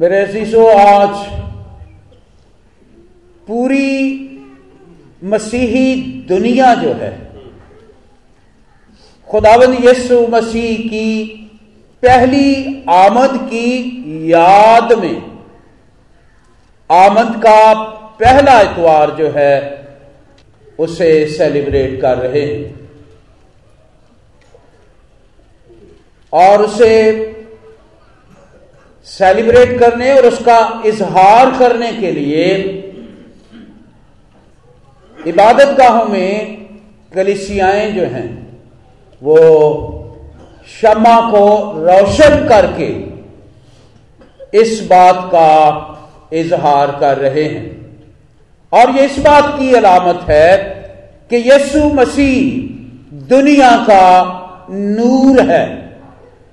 मेरे अजीजों, आज पूरी मसीही दुनिया जो है, खुदावंद यसु मसीह की पहली आमद की याद में, आमद का पहला इतवार जो है, उसे सेलिब्रेट कर रहे हैं। और उसे सेलिब्रेट करने और उसका इजहार करने के लिए इबादत गाहों में कलिसियाएँ जो हैं, वो शमा को रोशन करके इस बात का इजहार कर रहे हैं। और ये इस बात की अलामत है कि यसु मसीह दुनिया का नूर है,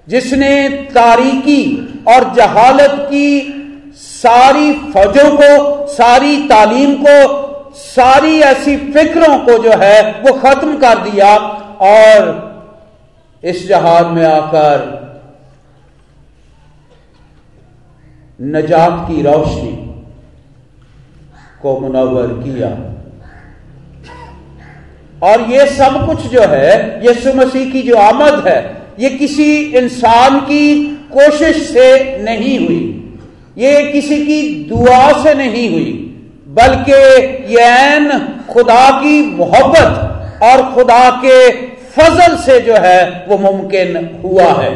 जिसने तारीकी और जहालत की सारी फौजों को, सारी तालीम को, सारी ऐसी फिक्रों को जो है, वो खत्म कर दिया और इस जहाज़ में आकर नजात की रोशनी को मुनवर किया। और ये सब कुछ जो है, यीशु मसीह की जो आमद है, ये किसी इंसान की कोशिश से नहीं हुई। ये किसी की दुआ से नहीं हुई, बल्कि यैन खुदा की मोहब्बत और खुदा के फजल से जो है वो मुमकिन हुआ है।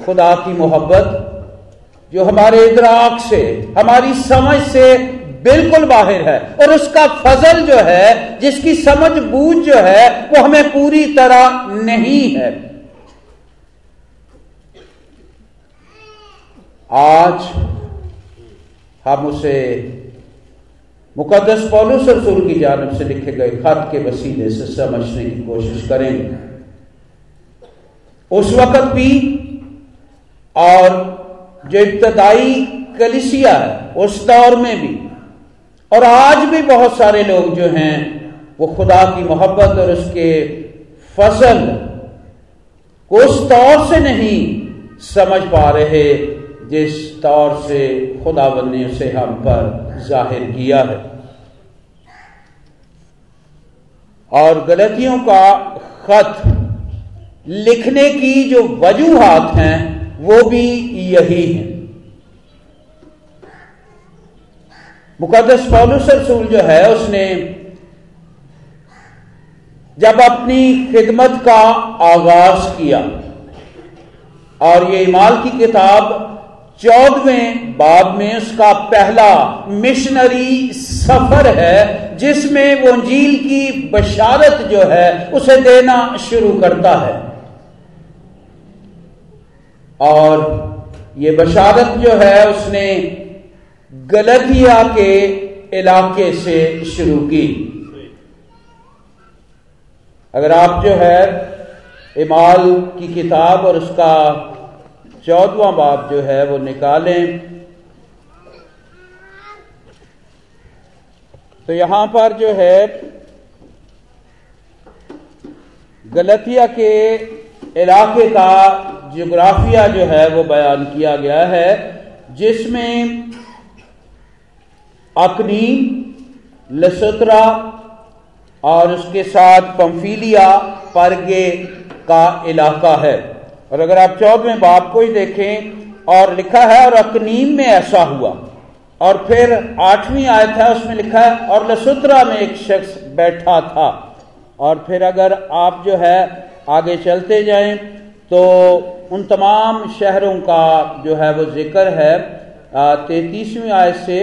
खुदा की मोहब्बत जो हमारे इदराक से, हमारी समझ से बिल्कुल बाहर है और उसका फजल जो है, जिसकी समझ बूझ जो है, वो हमें पूरी तरह नहीं है। आज हम उसे मुकदस पौलुस रसूल की जानब से लिखे गए खत के वसीले से समझने की कोशिश करेंगे। उस वक्त भी और जो इब्तदाई कलिसिया है, उस दौर में भी, और आज भी बहुत सारे लोग जो हैं, वो खुदा की मोहब्बत और उसके फ़सल को उस तौर से नहीं समझ पा रहे जिस तौर से खुदावन ने उसे हम पर ज़ाहिर किया है। और गलतियों का खत लिखने की जो वजूहत हैं, वो भी यही है। मुकदस पौलुस रसूल जो है, उसने जब अपनी खिदमत का आगाज़ किया, और ये इमाल की किताब चौदहवें बाब में उसका पहला मिशनरी सफ़र है, जिसमें वो अंजील की बशारत जो है, उसे देना शुरू करता है। और ये बशारत जो है, उसने गलतिया के इलाके से शुरू की। अगर आप जो है, इमाल की किताब और उसका चौदवा बाप जो है वो निकालें। तो यहाँ पर जो है, गलतिया के इलाके का जोग्राफिया जो है वो बयान किया गया है, जिसमें अकनी, लसोत्रा और उसके साथ पंफीलिया परगे का इलाका है। और अगर आप चौदहवें बाप को ही देखें, और लिखा है, और अकनीम में ऐसा हुआ। और फिर आठवीं आयत है, उसमें लिखा है, और लसुत्रा में एक शख्स बैठा था। और फिर अगर आप जो है, आगे चलते जाएँ तो उन तमाम शहरों का जो है, वो ज़िक्र है तैतीसवीं आयत से,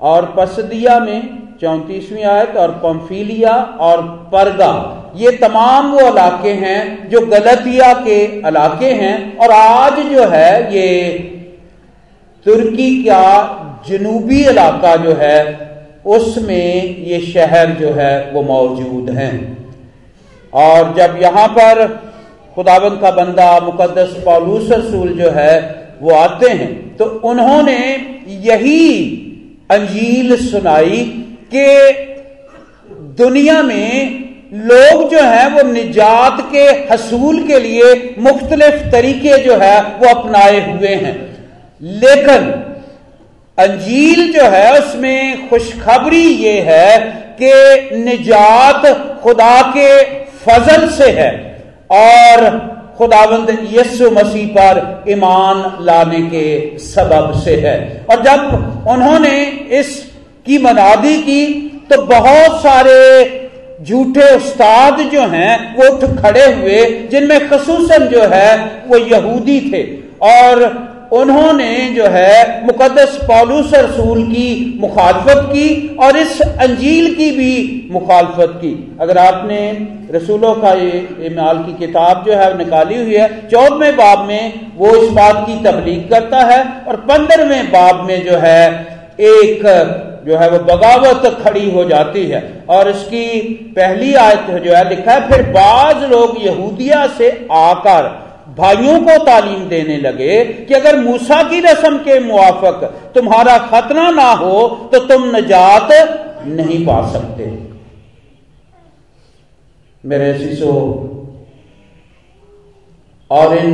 और पसदिया में चौंतीसवीं आयत, और पंफीलिया, और परगा। ये तमाम वो इलाके हैं जो गलतिया के इलाके हैं और आज जो है ये तुर्की का जनूबी इलाका जो है, उसमें ये शहर जो है वो मौजूद हैं। और जब यहाँ पर खुदाबंद का बंदा मुकदस पौलूस रसूल जो है वो आते हैं तो उन्होंने यही अंजील सुनाई कि दुनिया में लोग जो है वो निजात के हसूल के लिए मुख्तलिफ़ तरीके जो है वो अपनाए हुए हैं। लेकिन अंजील जो है उसमें खुशखबरी ये है कि निजात खुदा के फजल से है और खुदावंद यस्सु मसीह पर ईमान लाने के सबब से है। और जब उन्होंने इसकी मनादी की तो बहुत सारे झूठे उस्ताद जो हैं, वो उठ खड़े हुए, जिनमें खसूसन जो है, वो यहूदी थे। और उन्होंने जो है मुकदस पॉलूस रसूल की मुखालफत की, और इस अंजील की भी मुखालफत की। अगर आपने रसूलों का ये इमाल की किताब जो है, निकाली हुई है, चौदहवें बाब में वो इस बात की तबलीग करता है, और पंद्रहवें बाब में जो है, एक जो है वो बगावत खड़ी हो जाती है। और इसकी पहली आयत जो है लिखा है, फिर बाज लोग यहूदिया से आकर भाइयों को तालीम देने लगे कि अगर मूसा की रस्म के मुआफक तुम्हारा खतना ना हो तो तुम नजात नहीं पा सकते। मेरे शिशो, और इन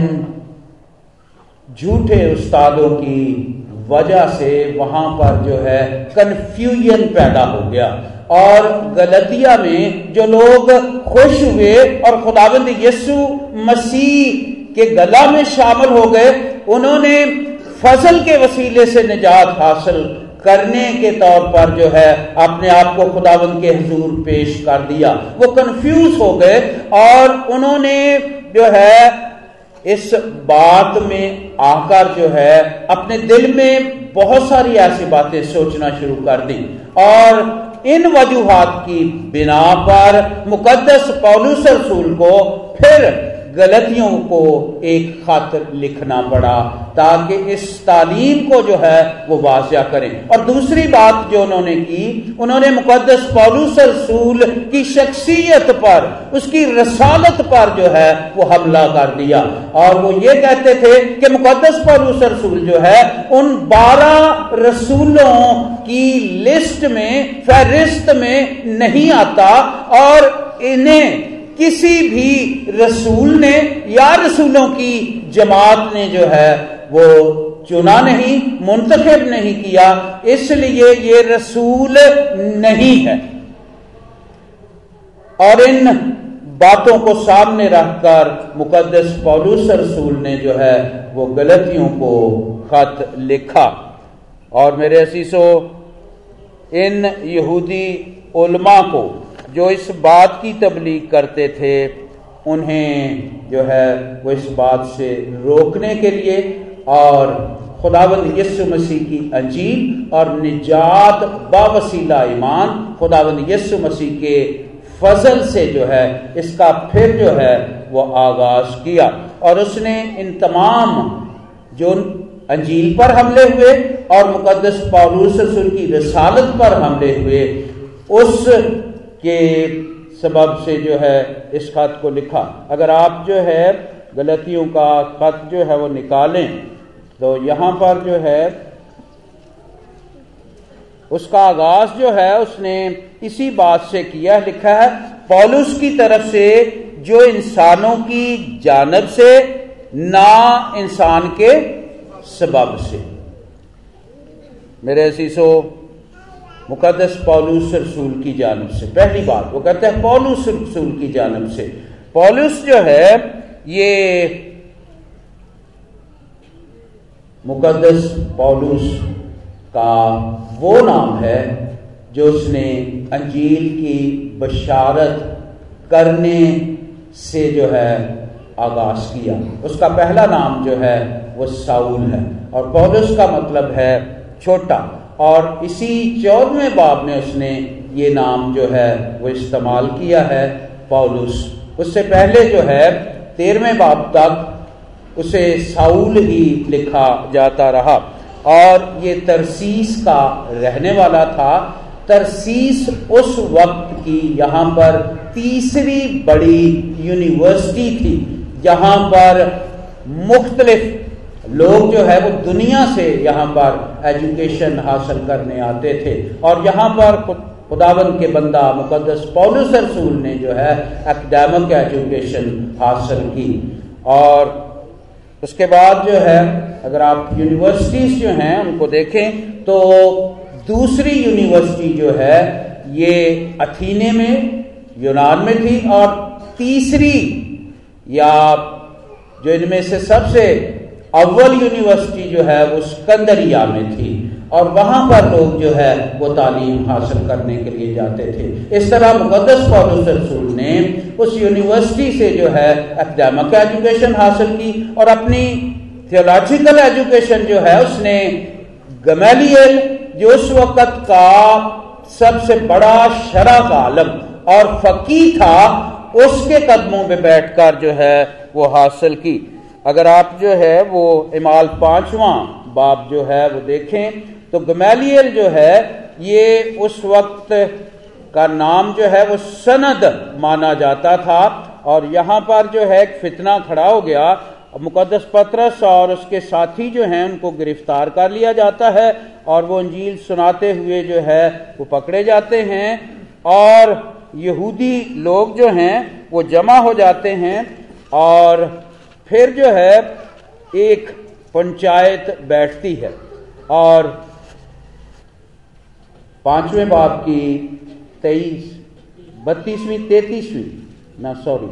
झूठे उस्तादों की वजह से वहाँ पर जो है कंफ्यूजन पैदा हो गया। और गलतिया में जो लोग खुश हुए और खुदाबंद यस्सु मसीह के गला में शामिल हो गए, उन्होंने फ़सल के वसीले से निजात हासिल करने के तौर पर जो है अपने आप को खुदावंत के हजूर पेश कर दिया। वो कंफ्यूज हो गए और उन्होंने जो है इस बात में आकर जो है, अपने दिल में बहुत सारी ऐसी बातें सोचना शुरू कर दी। और इन वजूहत की बिना पर मुकदस पौलूस रसूल को फिर गलतियों को एक खत लिखना पड़ा, ताकि इस तालीम को जो है वो वाजिया करें। और दूसरी बात जो उन्होंने की, उन्होंने मुकदस पौलूस रसूल की शख्सियत पर, उसकी रसालत पर जो है वो हमला कर दिया। और वो ये कहते थे कि मुकदस पौलूस रसूल जो है, उन बारह रसूलों की लिस्ट में, फहरिस्त में नहीं आता, और इन्हें किसी भी रसूल ने या रसूलों की जमात ने जो है, वो चुना नहीं, मुंतखब नहीं किया, इसलिए ये रसूल नहीं है। और इन बातों को सामने रखकर मुकदस पौलूस रसूल ने जो है, वो गलतियों को खत लिखा। और मेरे असीसो इन यहूदी उलमा को जो इस बात की तबलीग करते थे, उन्हें जो है वो इस बात से रोकने के लिए और खुदावंद यस्सु मसीह की अंजील और निजात बावसीला ईमान, खुदावंद यस्सु मसीह के फजल से जो है, इसका फिर जो है वो आगाज़ किया। और उसने इन तमाम जो अंजील पर हमले हुए और मुकदस पौलूस की रसालत पर हमले हुए, उस के सबब से जो है इस खत को लिखा। अगर आप जो है गलतियों का खत जो है वो निकालें तो यहाँ पर जो है उसका आगाज़ जो है उसने इसी बात से किया, लिखा है, पॉलुस की तरफ़ से जो इंसानों की जानब से, ना इंसान के सबब से। मेरे शीशो मुकदस पॉलूस रसूल की जानब से, पहली बात वो कहते हैं पॉलूस रसूल की जानब से। पॉलूस जो है, ये मुकदस पॉलूस का वो नाम है जो उसने अंजील की बशारत करने से जो है आगाज़ किया। उसका पहला नाम जो है वो साउल है। और पौलुस का मतलब है छोटा। और इसी चौदहवें बाब में उसने ये नाम जो है, वो इस्तेमाल किया है पौलुस। उससे पहले जो है, तेरहवें बाब तक उसे साउल ही लिखा जाता रहा। और ये तरसीस का रहने वाला था। तरसीस उस वक्त की यहाँ पर तीसरी बड़ी यूनिवर्सिटी थी, जहाँ पर मुख्तलिफ़ लोग जो है वो दुनिया से यहाँ पर एजुकेशन हासिल करने आते थे। और यहाँ पर खुदावन के बंदा मुकदस पौलुस रसूल ने जो है एकेडमिक एजुकेशन हासिल की। और उसके बाद जो है, अगर आप यूनिवर्सिटीज जो हैं उनको देखें तो दूसरी यूनिवर्सिटी जो है, ये अथीने में, यूनान में थी, और तीसरी या जो इनमें से सबसे अव्वल यूनिवर्सिटी जो है वो स्कंदरिया में थी और वहाँ पर लोग जो है वो तालीम हासिल करने के लिए जाते थे। इस तरह मुकदस पौलुस रसूल ने उस यूनिवर्सिटी से जो है एकेडमिक एजुकेशन हासिल की और अपनी थियोलॉजिकल एजुकेशन जो है उसने गमेलियल, जो उस वक्त का सबसे बड़ा शरा का आलम और फकी था, उसके कदमों में बैठकर जो है वो हासिल की। अगर आप जो है वो इमाल पांचवा बाप जो है वो देखें तो गमैलियल जो है, ये उस वक्त का नाम जो है वो सनद माना जाता था, और यहाँ पर जो है एक फितना खड़ा हो गया। मुकदस पत्रस और उसके साथी जो हैं, उनको गिरफ़्तार कर लिया जाता है, और वो अंजील सुनाते हुए जो है वो पकड़े जाते हैं, और यहूदी लोग जो हैं, वो जमा हो जाते हैं, और फिर जो है, एक पंचायत बैठती है। और पाँचवें बाप की तेईस, बत्तीसवीं, तैतीसवीं, ना सॉरी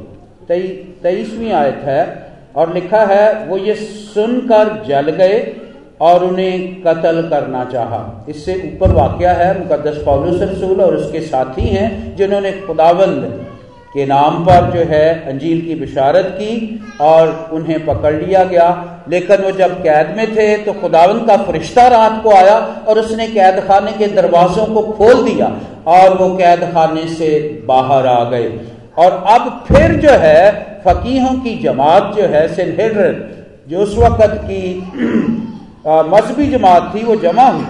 तेईसवीं आयत है, और लिखा है, वो ये सुनकर जल गए और उन्हें कत्ल करना चाहा। इससे ऊपर वाक्य है, उनका मुकदस पौलुस रसूल और उसके साथी हैं, जिन्होंने खुदावंद के नाम पर जो है अंजील की बिशारत की और उन्हें पकड़ लिया गया। लेकिन वो जब कैद में थे तो खुदावन का फरिश्ता रात को आया और उसने कैद खाने के दरवाजों को खोल दिया और वो कैद खाने से बाहर आ गए। और अब फिर जो है, फकीहों की जमात जो है सिनहेड्रन जो उस वक्त की मजहबी जमात थी, वो जमा हुई।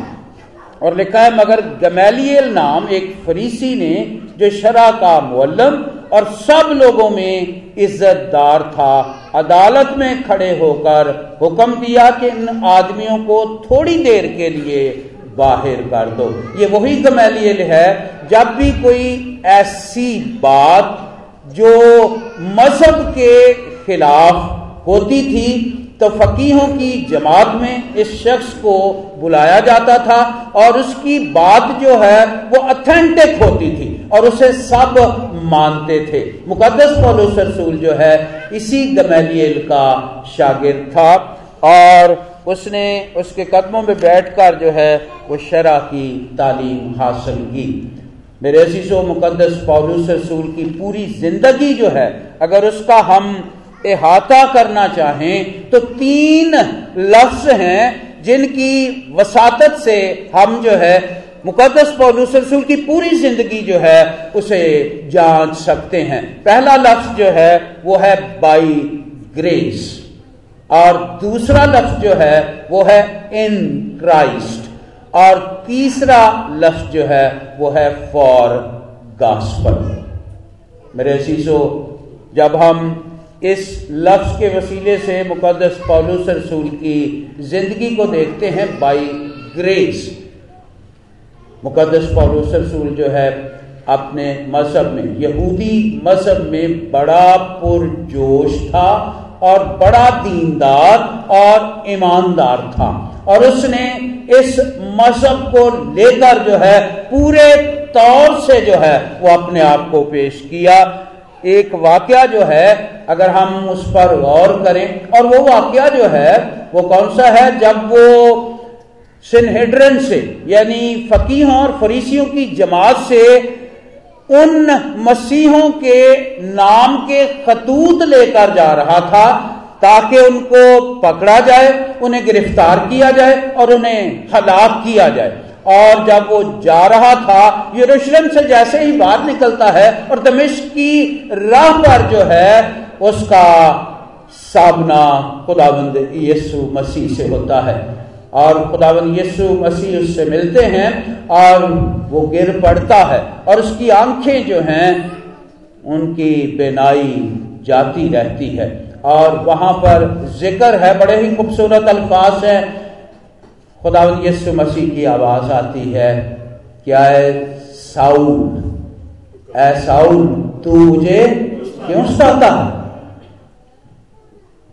और लिखा है, मगर गमैलियल नाम एक फरीसी ने, जो शरा का मुअल्लम और सब लोगों में इज्जतदार था। अदालत में खड़े होकर हुक्म दिया कि इन आदमियों को थोड़ी देर के लिए बाहर कर दो। ये वही गमैलियल है। जब भी कोई ऐसी बात जो मज़हब के खिलाफ होती थी तो फकीहों की जमात में इस शख्स को बुलाया जाता था और उसकी बात जो है वो अथेंटिक होती थी। और उसे सब मानते थे। मुकदस पौलुस रसूल जो है, इसी गमैलियल का शागिर्द था। और उसने उसके कदमों में बैठकर जो है, वो शरा की तालीम हासिल की। मेरे अजीजों मुकदस पौलुस रसूल की पूरी ज़िंदगी जो है, अगर उसका हम अहाता करना चाहें तो तीन लफ्ज हैं जिनकी वसात से हम जो है मुकदस पौलुस रसूल की पूरी ज़िंदगी जो है, उसे जाँच सकते हैं। पहला लफ्ज जो है, वो है बाई ग्रेस और दूसरा लफ्ज जो है, वो है इन क्राइस्ट और तीसरा लफ्ज जो है, वो है फॉर गास्पल मेरे शीशो जब हम इस लफ्ज के वसीले से मुकदस पौलुस रसूल की ज़िंदगी को देखते हैं बाई ग्रेस मुकदस पौलुस रसूल जो है अपने मज़हब में, यहूदी मज़हब में बड़ा पुरजोश था और बड़ा दीनदार और ईमानदार था। और उसने इस मज़हब को लेकर जो है पूरे तौर से जो है वो अपने आप को पेश किया। एक वाक्य जो है, अगर हम उस पर गौर करें, और वो वाक्य जो है, वो कौन सा है? जब वो सिनहेड्रन से, यानी फकीहों और फरीसियों की जमात से, उन मसीहों के नाम के खतूत लेकर जा रहा था, ताकि उनको पकड़ा जाए, उन्हें गिरफ़्तार किया जाए और उन्हें हलाक किया जाए। और जब वो जा रहा था, यरूशलेम से जैसे ही बाहर निकलता है और दमिश की राह पर जो है, उसका सामना खुदाबंद यीशु मसीह से होता है। और खुदावन यीशु मसीह उससे मिलते हैं और वो गिर पड़ता है और उसकी आँखें जो हैं, उनकी बेनाई जाती रहती है। और वहाँ पर ज़िक्र है, बड़े ही खूबसूरत अल्फाज है। खुदावन यीशु मसीह की आवाज़ आती है, क्या है साउल? ऐ साउल, तू मुझे क्यों सताता है?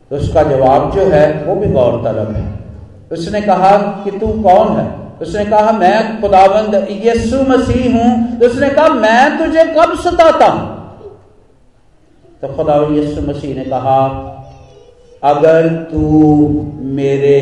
तो उसका जवाब जो है, वो भी गौरतलब है। उसने कहा कि तू कौन है? उसने कहा, मैं खुदाबंद यीशु मसीह हूँ। तो उसने कहा, मैं तुझे कब सताता? हूँ तो खुदा यीशु मसीह ने कहा, अगर तू मेरे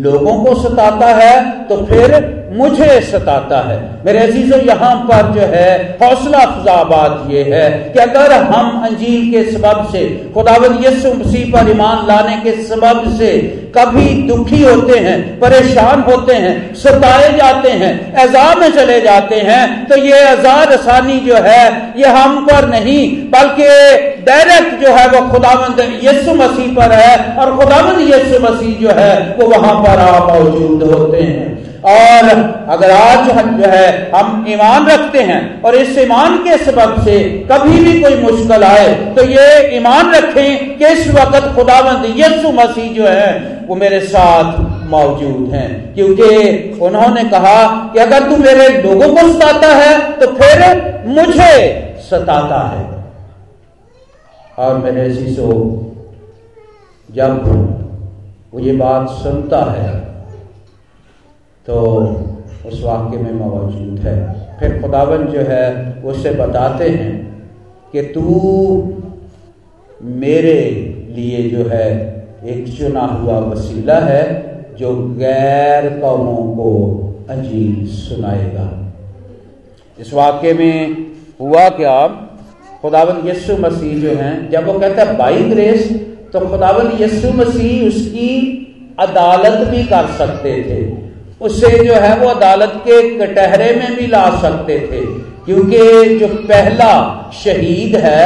लोगों को सताता है तो फिर मुझे सताता है। मेरे अज़ीज़, यहाँ पर जो है, हौसला अफजा बात यह है कि अगर हम अंजील के सबब से खुदावंद यसु मसीह पर ईमान लाने के सबब से कभी दुखी होते हैं, परेशान होते हैं, सताए जाते हैं एजा में चले जाते हैं तो ये आज़ाद आसानी जो है, ये हम पर नहीं, बल्कि डायरेक्ट जो है वो खुदावंद यसु मसीह पर है, और खुदावंद यसु मसीह जो है, वो वहाँ पर आप मौजूद होते हैं। और अगर आज हम जो है, हम ईमान रखते हैं और इस ईमान के सबब से कभी भी कोई मुश्किल आए तो ये ईमान रखें कि इस वक्त खुदावंद यसु मसीह जो है, वो मेरे साथ मौजूद हैं। क्योंकि उन्होंने कहा कि अगर तू मेरे लोगों को सताता है तो फिर मुझे सताता है। और मेरे शिशो जब वो ये बात सुनता है तो उस वाक्य में मौजूद है। फिर खुदावन जो है उससे बताते हैं कि तू मेरे लिए जो है, एक चुना हुआ वसीला है, जो गैर कौमों को अजीब सुनाएगा। इस वाक्य में हुआ क्या? खुदावन यस्सु मसीह जो हैं, जब वो कहता है बाई ग्रेस तो खुदावन यस्सु मसीह उसकी अदालत भी कर सकते थे। उसे जो है वो अदालत के कटहरे में भी ला सकते थे, क्योंकि जो पहला शहीद है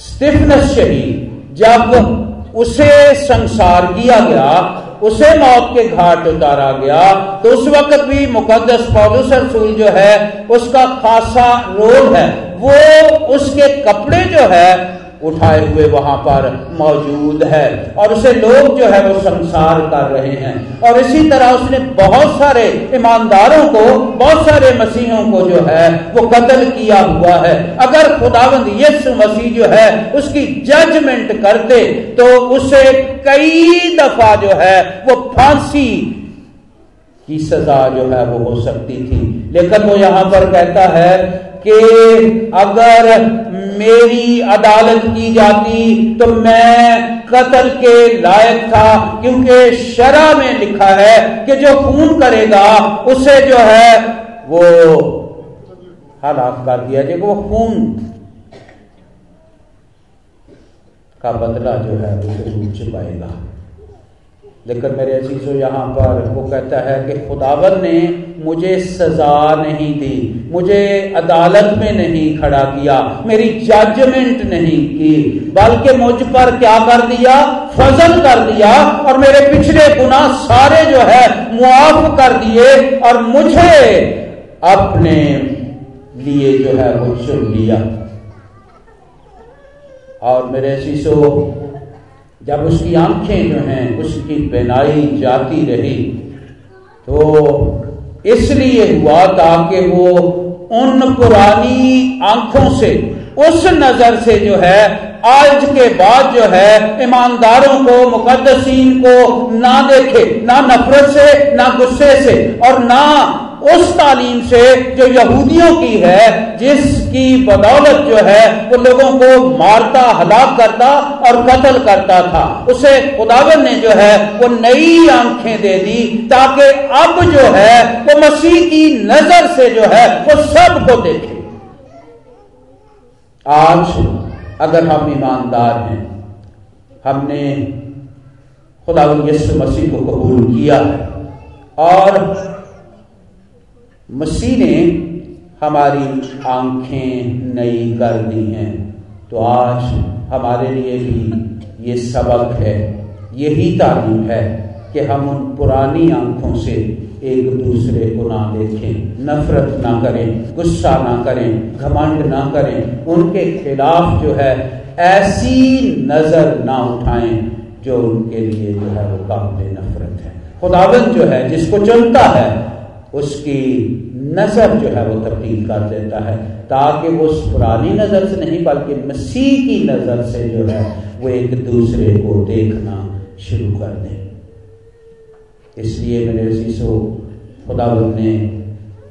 स्टिफनस शहीद, जब उसे संसार किया गया, उसे मौत के घाट उतारा गया तो उस वक्त भी मुकदस पौलुस रसूल जो है, उसका खासा रोल है। वो उसके कपड़े जो है उठाए हुए वहाँ पर मौजूद है। और उसे लोग जो है वो संसार कर रहे हैं। और इसी तरह उसने बहुत सारे ईमानदारों को, बहुत सारे मसीहों को जो है वो कत्ल किया हुआ है। अगर खुदावंद यीशु मसीह जो है उसकी जजमेंट करते तो उसे कई दफ़ा जो है वो फांसी की सजा जो है वो हो सकती थी। लेकिन वो यहाँ पर कहता है कि अगर मेरी अदालत की जाती तो मैं कत्ल के लायक था, क्योंकि शरा में लिखा है कि जो खून करेगा, उसे जो है वो हालात कर दिया जाएगा वो खून का बदला जो है वो ज़रूर चुकाएगा लेकिन मेरे अजीजों, यहाँ पर वो कहता है कि खुदावन ने मुझे सजा नहीं दी, मुझे अदालत में नहीं खड़ा किया, मेरी जजमेंट नहीं की, बल्कि मुझ पर क्या कर दिया? फजल कर दिया, और मेरे पिछले गुना सारे जो है मुआफ कर दिए, और मुझे अपने लिए जो है वो चुन लिया। और मेरे शीशो जब उसकी आँखें जो हैं, उसकी बेनाई जाती रही तो इसलिए हुआ ताकि वो उन पुरानी आँखों से, उस नज़र से जो है, आज के बाद जो है, ईमानदारों को मुकदसीन को ना देखे, ना नफरत से, ना गुस्से से, और ना उस तालीम से जो यहूदियों की है, जिसकी बदौलत जो है, वो लोगों को मारता, हलाक करता और कत्ल करता था। उसे खुदावन ने जो है, वो नई आँखें दे दी ताकि अब जो है, वो मसीह की नज़र से जो है, वो सबको देखे। आज अगर हम ईमानदार हैं, हमने खुदावन यसु मसीह को कबूल किया है और मसीह ने हमारी आँखें नई कर दी हैं। तो आज हमारे लिए भी ये सबक है, यही तालीम है कि हम उन पुरानी आँखों से एक दूसरे को ना देखें, नफरत ना करें, गुस्सा ना करें, घमंड ना करें, उनके खिलाफ जो है ऐसी नज़र ना उठाएँ जो उनके लिए जो है वो काबिल नफरत है। खुदावन जो है, जिसको चुनता है उसकी नज़र जो है वो तब्दील कर देता है, ताकि वो उस पुरानी नज़र से नहीं, बल्कि मसीह की नज़र से जो है वो एक दूसरे को देखना शुरू कर दें। इसलिए मेरे शीशो खुदा ने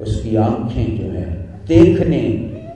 उसकी आँखें जो है देखने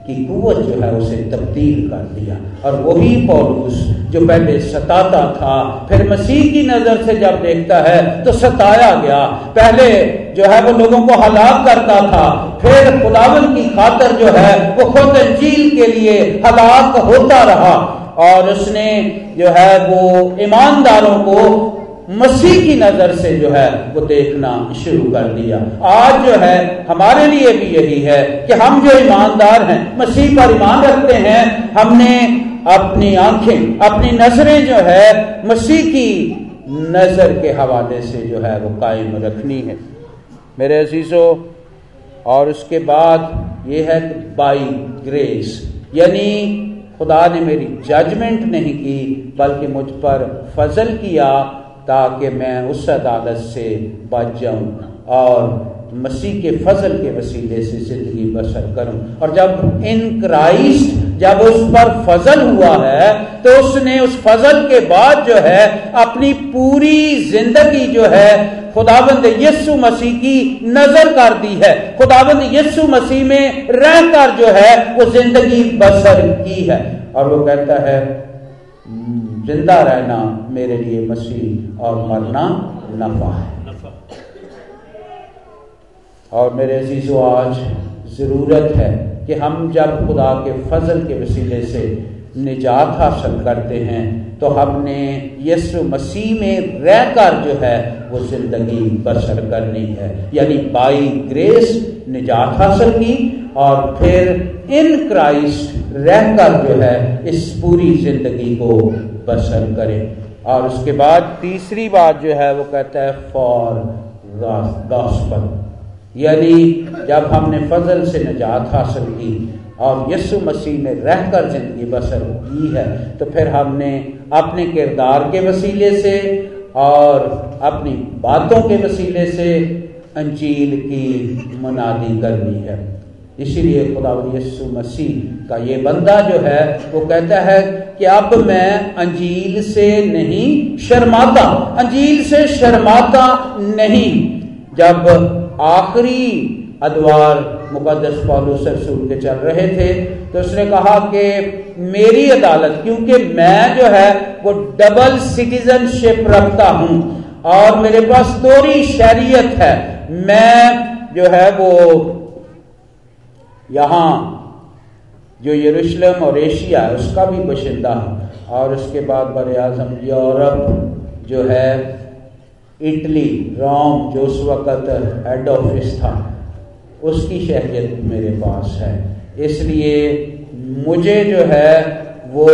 की कुत जो है उसे तब्दील कर दिया। और वही पौलुस जो पहले सताता था, फिर मसीह की नज़र से जब देखता है तो सताया गया। पहले जो है वो लोगों को हलाक करता था, फिर खुदावन की खातर जो है वो खुद अंजील के लिए हलाक होता रहा और उसने जो है वो ईमानदारों को मसीह की नज़र से जो है वो देखना शुरू कर दिया। आज जो है हमारे लिए भी यही है कि हम जो ईमानदार हैं, मसीह पर ईमान रखते हैं, हमने अपनी आँखें, अपनी नज़रें जो है, मसीह की नज़र के हवाले से जो है वो कायम रखनी है। मेरे अजीजों, और उसके बाद ये है बाई ग्रेस यानी खुदा ने मेरी जजमेंट नहीं की, बल्कि मुझ पर फजल किया ताकि मैं उस अदालत से बच जाऊँ और मसीह के फजल के वसीले से ज़िंदगी बसर करूँ। और जब इन क्राइस्ट जब उस पर फजल हुआ है तो उसने उस फजल के बाद जो है, अपनी पूरी ज़िंदगी जो है खुदाबंद यस्सु मसीह की नज़र कर दी है। खुदाबंद यस्सु मसीह में रहकर जो है, वो ज़िंदगी बसर की है। और वो कहता है ज़िंदा रहना मेरे लिए मसीह और मरना नफा है। और मेरे अजीजों, आज ज़रूरत है कि हम जब खुदा के फजल के वसीले से निजात हासिल करते हैं तो हमने यसु मसीह में रहकर जो है, वो ज़िंदगी बसर करनी है। यानी बाई ग्रेस निजात हासिल की और फिर इन क्राइस्ट रहकर जो है, इस पूरी ज़िंदगी को बसर करें। और उसके बाद तीसरी बात जो है, वो कहता है फॉर गॉस्पल यानी जब हमने फजल से निजात हासिल की और यस्सु मसीह में रहकर ज़िंदगी बसर की है तो फिर हमने अपने किरदार के वसीले से और अपनी बातों के वसीले से अंजील की मनादी करनी है। इसीलिए खुदा यस्सु मसीह का ये बंदा जो है, वो कहता है कि अब मैं अंजील से नहीं शर्माता, अंजील से शर्माता नहीं। जब आखिरी अदवार मुकदस पौलुस रसूल के चल रहे थे तो उसने कहा कि मेरी अदालत, क्योंकि मैं जो है, वो डबल सिटीजनशिप रखता हूँ, और मेरे पास दोरी शरीयत है। मैं जो है, वो यहाँ जो यरूशलेम और एशिया है, उसका भी बशिंदा है। और उसके बाद बर आज़म, यूरोप जो है इटली, रोम जो उस वक़्त हेड ऑफ़िस था। उसकी शहरियत मेरे पास है। इसलिए मुझे जो है, वो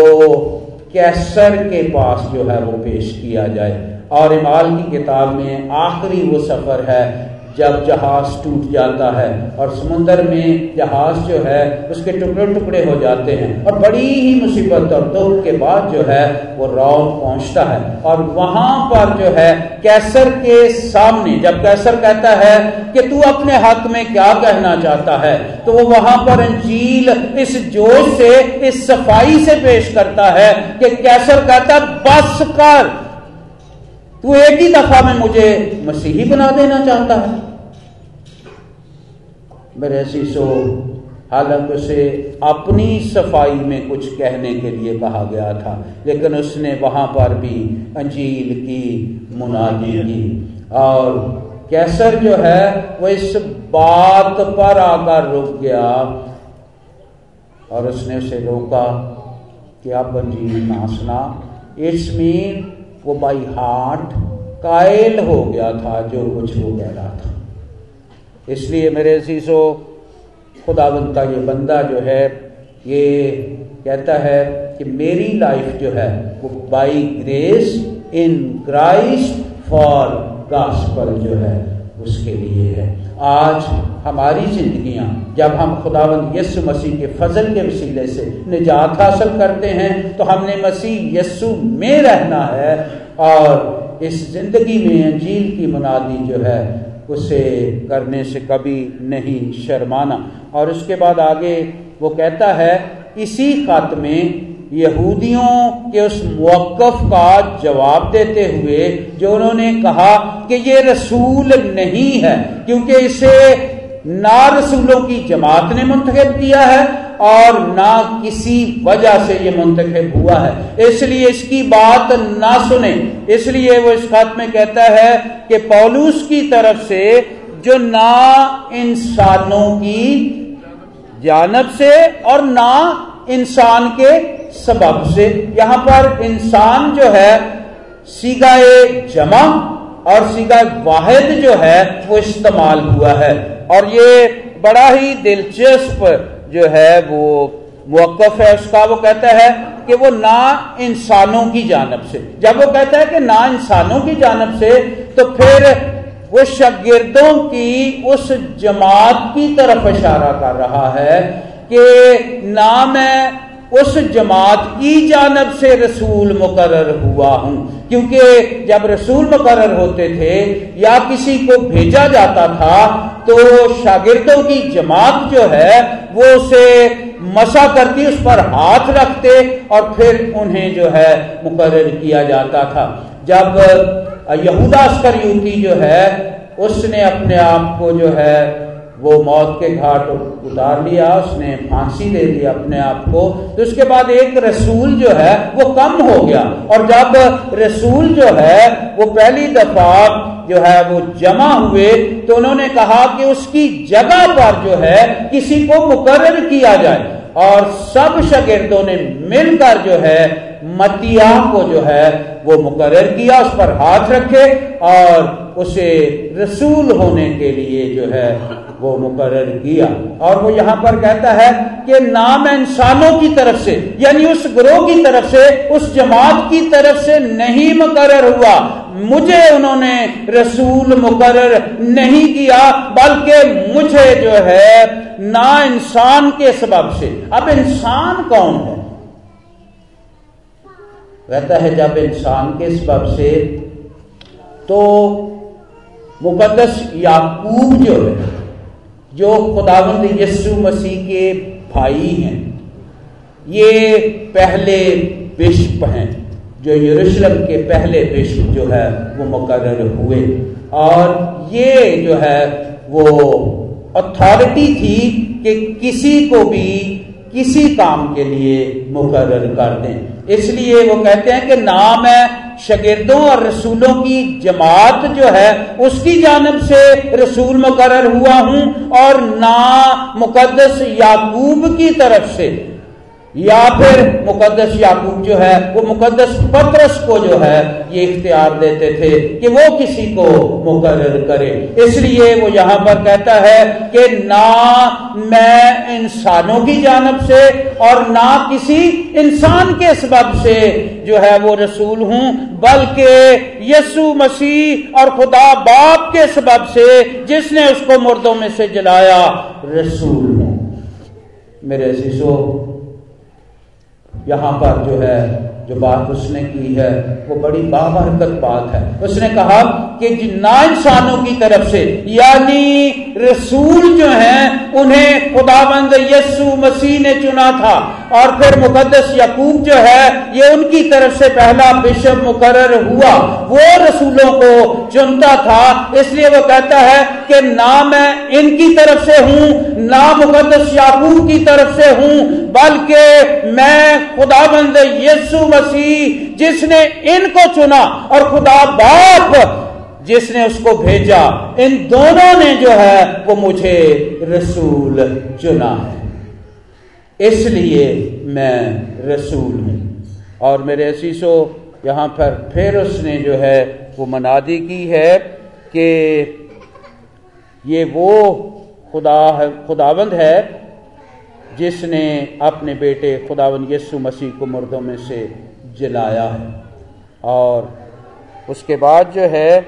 कैसर के पास जो है, वो पेश किया जाए। और इमाल की किताब में आखिरी वो सफ़र है जब जहाज़ टूट जाता है और समुन्द्र में जहाज़ जो है, उसके टुकड़े टुकड़े हो जाते हैं और बड़ी ही मुसीबत और दुख के बाद जो है, वो रोम पहुँचता है। और वहाँ पर जो है, कैसर के सामने, जब कैसर कहता है कि तू अपने हक में क्या कहना चाहता है तो वो वहाँ पर अंजील इस जोश से, इस सफ़ाई से पेश करता है कि कैसर कहता बस कर। तू एक ही दफ़ा में मुझे मसीही बना देना चाहता है। शीशो हालाँकि उसे अपनी सफ़ाई में कुछ कहने के लिए कहा गया था, लेकिन उसने वहाँ पर भी अंजील की मुनादी की। और कैसर जो है, वो इस बात पर आकर रुक गया और उसने उसे रोका कि आप अंजील ना सुना। इट्स मीन वो बाई हार्ट कायल हो गया था, जो कुछ वो कह रहा था। इसलिए मेरे शीशो खुदावंत का ये बंदा जो है, ये कहता है कि मेरी लाइफ जो है, वो by grace in Christ for gospel जो है, उसके लिए है। आज हमारी जिंदगियाँ, जब हम खुदावंद यस्सु मसीह के फजल के वसीले से निजात हासिल करते हैं तो हमने मसीह यस्सु में रहना है और इस ज़िंदगी में अंजील की मुनादी जो है, उसे करने से कभी नहीं शर्माना। और उसके बाद आगे वो कहता है, इसी खत में यहूदियों के उस मौकफ का जवाब देते हुए जो उन्होंने कहा कि ये रसूल नहीं है, क्योंकि इसे ना रसूलों की जमात ने मुंतखब किया है और ना किसी वजह से ये मुंतखब हुआ है। इसलिए इसकी बात ना सुने। इसलिए वो इस खत में कहता है कि पौलूस की तरफ़ से जो ना इंसानों की जानब से और ना इंसान के सबब से, यहाँ पर इंसान जो है सीगाए जमा और सीगा वाहिद जो है वो इस्तेमाल हुआ है। और ये बड़ा ही दिलचस्प जो है वो मौकफ है। उसका वो कहता है कि वो ना इंसानों की जानब से। जब वो कहता है कि ना इंसानों की जानब से तो फिर वो शागिर्दों की उस जमात की तरफ़ इशारा कर रहा है कि ना मैं उस जमात की जानब से रसूल मुकर हुआ हूँ। क्योंकि जब रसूल मुकर होते थे या किसी को भेजा जाता था तो शागिर्दों की जमात जो है, वो उसे मसा करती उस पर हाथ रखते और फिर उन्हें जो है मुकर किया जाता था। जब यहूदा यूती जो है, उसने अपने आप को जो है वो मौत के घाट उतार लिया, उसने फांसी दे दी अपने आप को। तो उसके बाद एक रसूल जो है, वो कम हो गया। और जब रसूल जो है, वो पहली दफ़ा जो है, वो जमा हुए तो उन्होंने कहा कि उसकी जगह पर जो है, किसी को मुकर किया जाए। और सब शगिर्दों ने मिलकर जो है मतिया को जो है, वो मुकर किया, उस पर हाथ रखे। और उसे रसूल होने के लिए जो है वो मुकर किया। और वो यहाँ पर कहता है कि नाम इंसानों की तरफ़ से, यानी उस ग्रोह की तरफ़ से, उस जमात की तरफ़ से नहीं मुकर हुआ। मुझे उन्होंने रसूल मुकर नहीं किया, बल्कि मुझे जो है ना इंसान के सबब से। अब इंसान कौन है? कहता है जब इंसान के सबब से तो मुकदस याकूब जो है जो खुदावंद यस्सु मसीह के भाई हैं, ये पहले बिशप हैं, जो यरूशलेम के पहले बिशप जो है, वो मुकर हुए। और ये जो है, वो अथॉरिटी थी कि किसी को भी किसी काम के लिए मुकर कर दें। इसलिए वो कहते हैं कि नाम है शगिर्दों और रसूलों की जमात जो है, उसकी जानब से रसूल मुकर हुआ हूँ और ना मुकदस याकूब की तरफ़ से। या फिर मुकदस याकूब जो है, वो मुकदस पत्रस को जो है, ये इख्तियार देते थे कि वो किसी को मुकर करे। इसलिए वो यहाँ पर कहता है कि ना मैं इंसानों की जानब से और ना किसी इंसान के सबब से जो है वो रसूल हूँ, बल्कि यसु मसीह और खुदा बाप के सबब से जिसने उसको मुर्दों में से जलाया, रसूल हूँ। मेरे शिशो यहाँ पर जो है, जो बात उसने की है, वो बड़ी बाबरकत बात है। उसने कहा कि ना इंसानों की तरफ़ से, यानी रसूल जो हैं, उन्हें खुदाबंद यस्सु मसीह ने चुना था। और फिर मुकदस यकूब जो है, ये उनकी तरफ़ से पहला बिशप मुकर हुआ। वो रसूलों को चुनता था, इसलिए वो कहता है कि ना मैं इनकी तरफ़ से हूँ ना मुकदस याकूब की तरफ़ से हूँ, बल्कि मैं खुदाबंद यस्सु मसीह, जिसने इनको चुना और खुदा बाप जिसने उसको भेजा, इन दोनों ने जो है वो मुझे रसूल चुना है। इसलिए मैं रसूल हूँ। और मेरे असीसो यहाँ पर फिर उसने जो है वो मनादी की है कि ये वो खुदा है, खुदावंद है, जिसने अपने बेटे खुदावंद यस्सु मसीह को मुर्दों में से जलाया है। और उसके बाद जो है,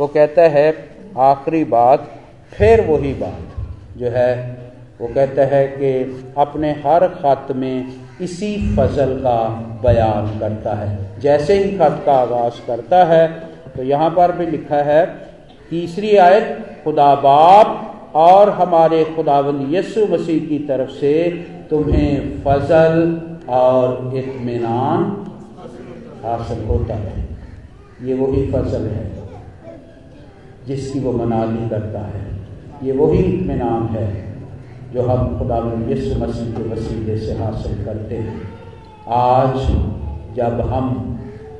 वो कहता है, आखिरी बात, फिर वही बात जो है, वो कहता है कि अपने हर खत में इसी फजल का बयान करता है। जैसे ही खत का आगाज़ करता है तो यहाँ पर भी लिखा है, तीसरी आयत, खुदा बाप और हमारे खुदावंद यसु मसीह की तरफ़ से तुम्हें फजल और इतमान हासिल होता है। ये वही फजल है जिसकी वो मनाली करता है। ये वही इतमान है जो हम खुदा यसु मसीह के वसीले से हासिल करते हैं। आज जब हम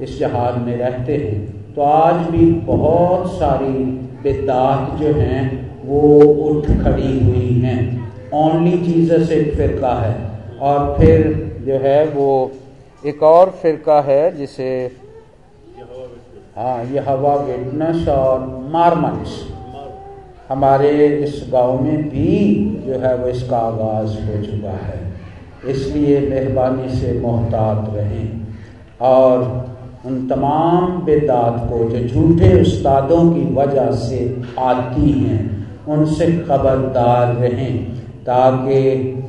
इस जहाज़ में रहते हैं तो आज भी बहुत सारी बेदात जो हैं वो उठ खड़ी हुई हैं। ओनली जीसस एक फ़िरका है। और फिर जो है वो एक और फ़िरका है जिसे हाँ ये हवा विटनेस और मारमंस हमारे इस गाँव में भी जो है वो इसका आगाज़ हो चुका है। इसलिए मेहरबानी से मोहतात रहें। और उन तमाम बेदात को जो झूठे उस्तादों की वजह से आती हैं उनसे खबरदार रहें, ताकि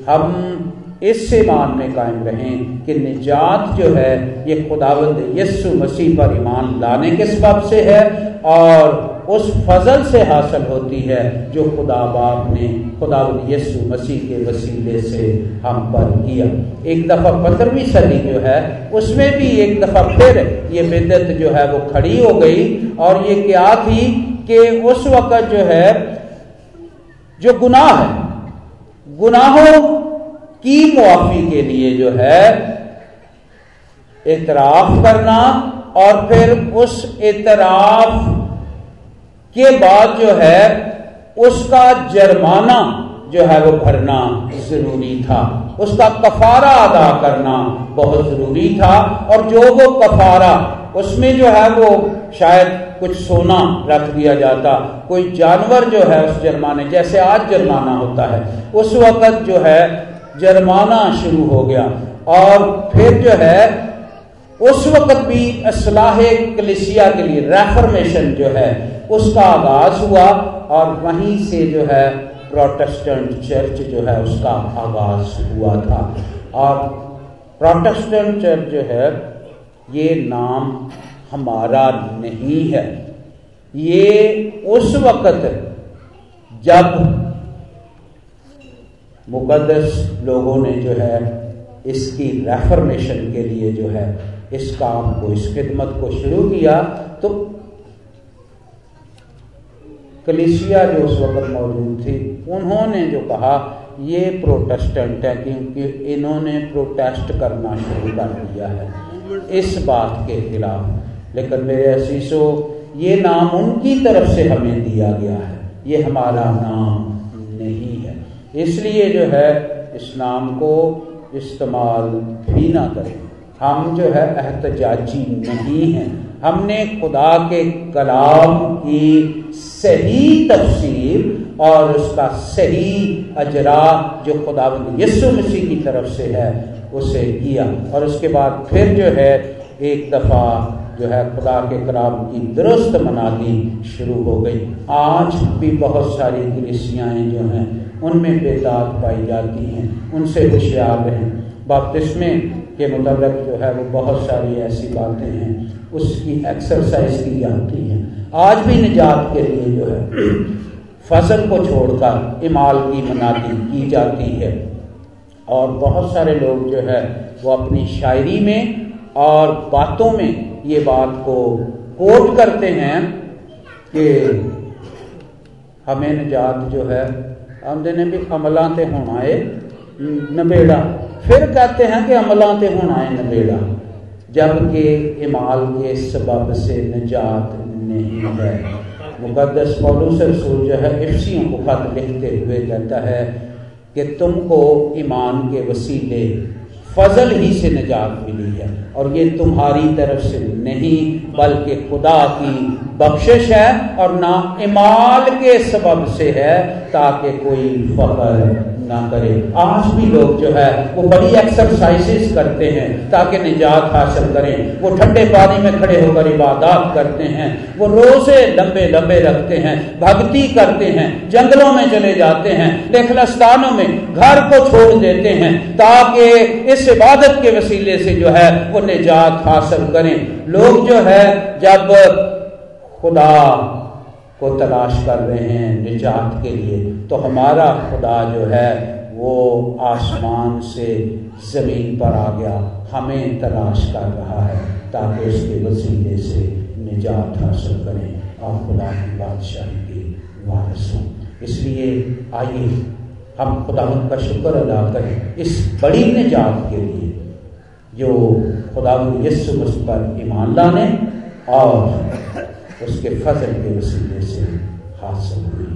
हम इस ईमान में कायम रहें कि निजात जो है, ये खुदावंद यस्सु मसीह पर ईमान लाने के सबब से है और उस फजल से हासिल होती है जो खुदा बाप ने खुदा यसु मसीह के वसीले से हम पर किया। एक दफ़ा पंद्रहवीं सदी जो है, उसमें भी एक दफ़ा फिर ये बिदत जो है वो खड़ी हो गई और ये क्या थी कि उस वक़्त जो है जो गुनाह है। गुनाहों की मुआफ़ी के लिए जो है, इतराफ करना और फिर उस इतराफ के बाद जो है, उसका जुर्माना जो है वो भरना ज़रूरी था। उसका कफारा अदा करना बहुत ज़रूरी था और जो वो कफारा उसमें जो है वो शायद कुछ सोना रख दिया जाता। कोई जानवर जो है उस जुर्माने, जैसे आज जुर्माना होता है, उस वक्त जो है जुर्माना शुरू हो गया। और फिर जो है, उस वक्त भी असलाह कलिसिया के लिए रेफर्मेशन जो है, उसका आगाज़ हुआ और वहीं से जो है प्रोटेस्टेंट चर्च जो है, उसका आगाज़ हुआ था। और प्रोटेस्टेंट चर्च जो है ये नाम हमारा नहीं है। ये उस वक्त जब मुकदस लोगों ने जो है इसकी रेफर्मेशन के लिए जो है इस काम को, इस खिदमत को शुरू किया तो कलिसिया जो उस वक्त मौजूद थी, उन्होंने जो कहा, ये प्रोटेस्टेंट है, क्योंकि इन्होंने प्रोटेस्ट करना शुरू कर दिया है। इस बात के खिलाफ। लेकिन मेरे असीसो, ये नाम उनकी तरफ़ से हमें दिया गया है। ये हमारा नाम नहीं है। इसलिए जो है, इस नाम को इस्तेमाल भी ना करें। हम जो है, एहतजाजी नहीं हैं। हमने खुदा के कलाम की सही तफसीर और उसका सही अजरा जो खुदा यसु मसीह की तरफ़ से है उसे किया। और उसके बाद फिर जो है, एक दफ़ा जो है खुदा के कलाम की दुरुस्त मनाली शुरू हो गई। आज भी बहुत सारी कलिसियाएँ जो हैं, उनमें बेदात पाई जाती हैं, उनसे होशियार रहें। बपतिस्मे के मुतलक जो है, वो बहुत सारी ऐसी बातें हैं, उसकी एक्सरसाइज की जाती है। आज भी निजात के लिए जो है फ़सल को छोड़कर इमाल की मनादी की जाती है। और बहुत सारे लोग जो है वो अपनी शायरी में और बातों में ये बात को कोट करते हैं कि हमें निजात जो है आमदे ने भी अमलों से होना है, नबेड़ा। फिर कहते हैं कि अमलों से होना है नबेड़ा, जबकि इमाल के सबब से निजात नहीं है। मुकदस पौलूस रसूल जो है इफ्सियों को खत लिखते हुए कहता है कि तुमको ईमान के वसीले फजल ही से निजात मिली है। और ये तुम्हारी तरफ़ से नहीं, बल्कि खुदा की बख्शिश है और ना इमाल के सबब से है, ताकि कोई फखर ना करे। आज भी लोग जो है, वो बड़ी एक्सरसाइजेस करते हैं ताकि निजात हासिल करें। वो ठंडे पानी में खड़े होकर इबादत करते हैं। वो रोज़े लंबे लंबे रखते हैं, भक्ति करते हैं, जंगलों में चले जाते हैं लेखलस्तानों में घर को छोड़ देते हैं ताकि इस इबादत के वसीले से जो है, वो निजात हासिल करें। लोग जो है, जब खुदा को तलाश कर रहे हैं निजात के लिए तो हमारा खुदा जो है, वो आसमान से ज़मीन पर आ गया। हमें तलाश कर रहा है, ताकि उसके वसीले से निजात हासिल करें। और खुदा की बादशाही के वारस हों। इसलिए आइए, हम खुदा का शुक्र अदा करें इस बड़ी निजात के लिए, जो खुदा यसु मुझ पर ईमान लाने और उसके फजल के वसीले से हासिल हुई।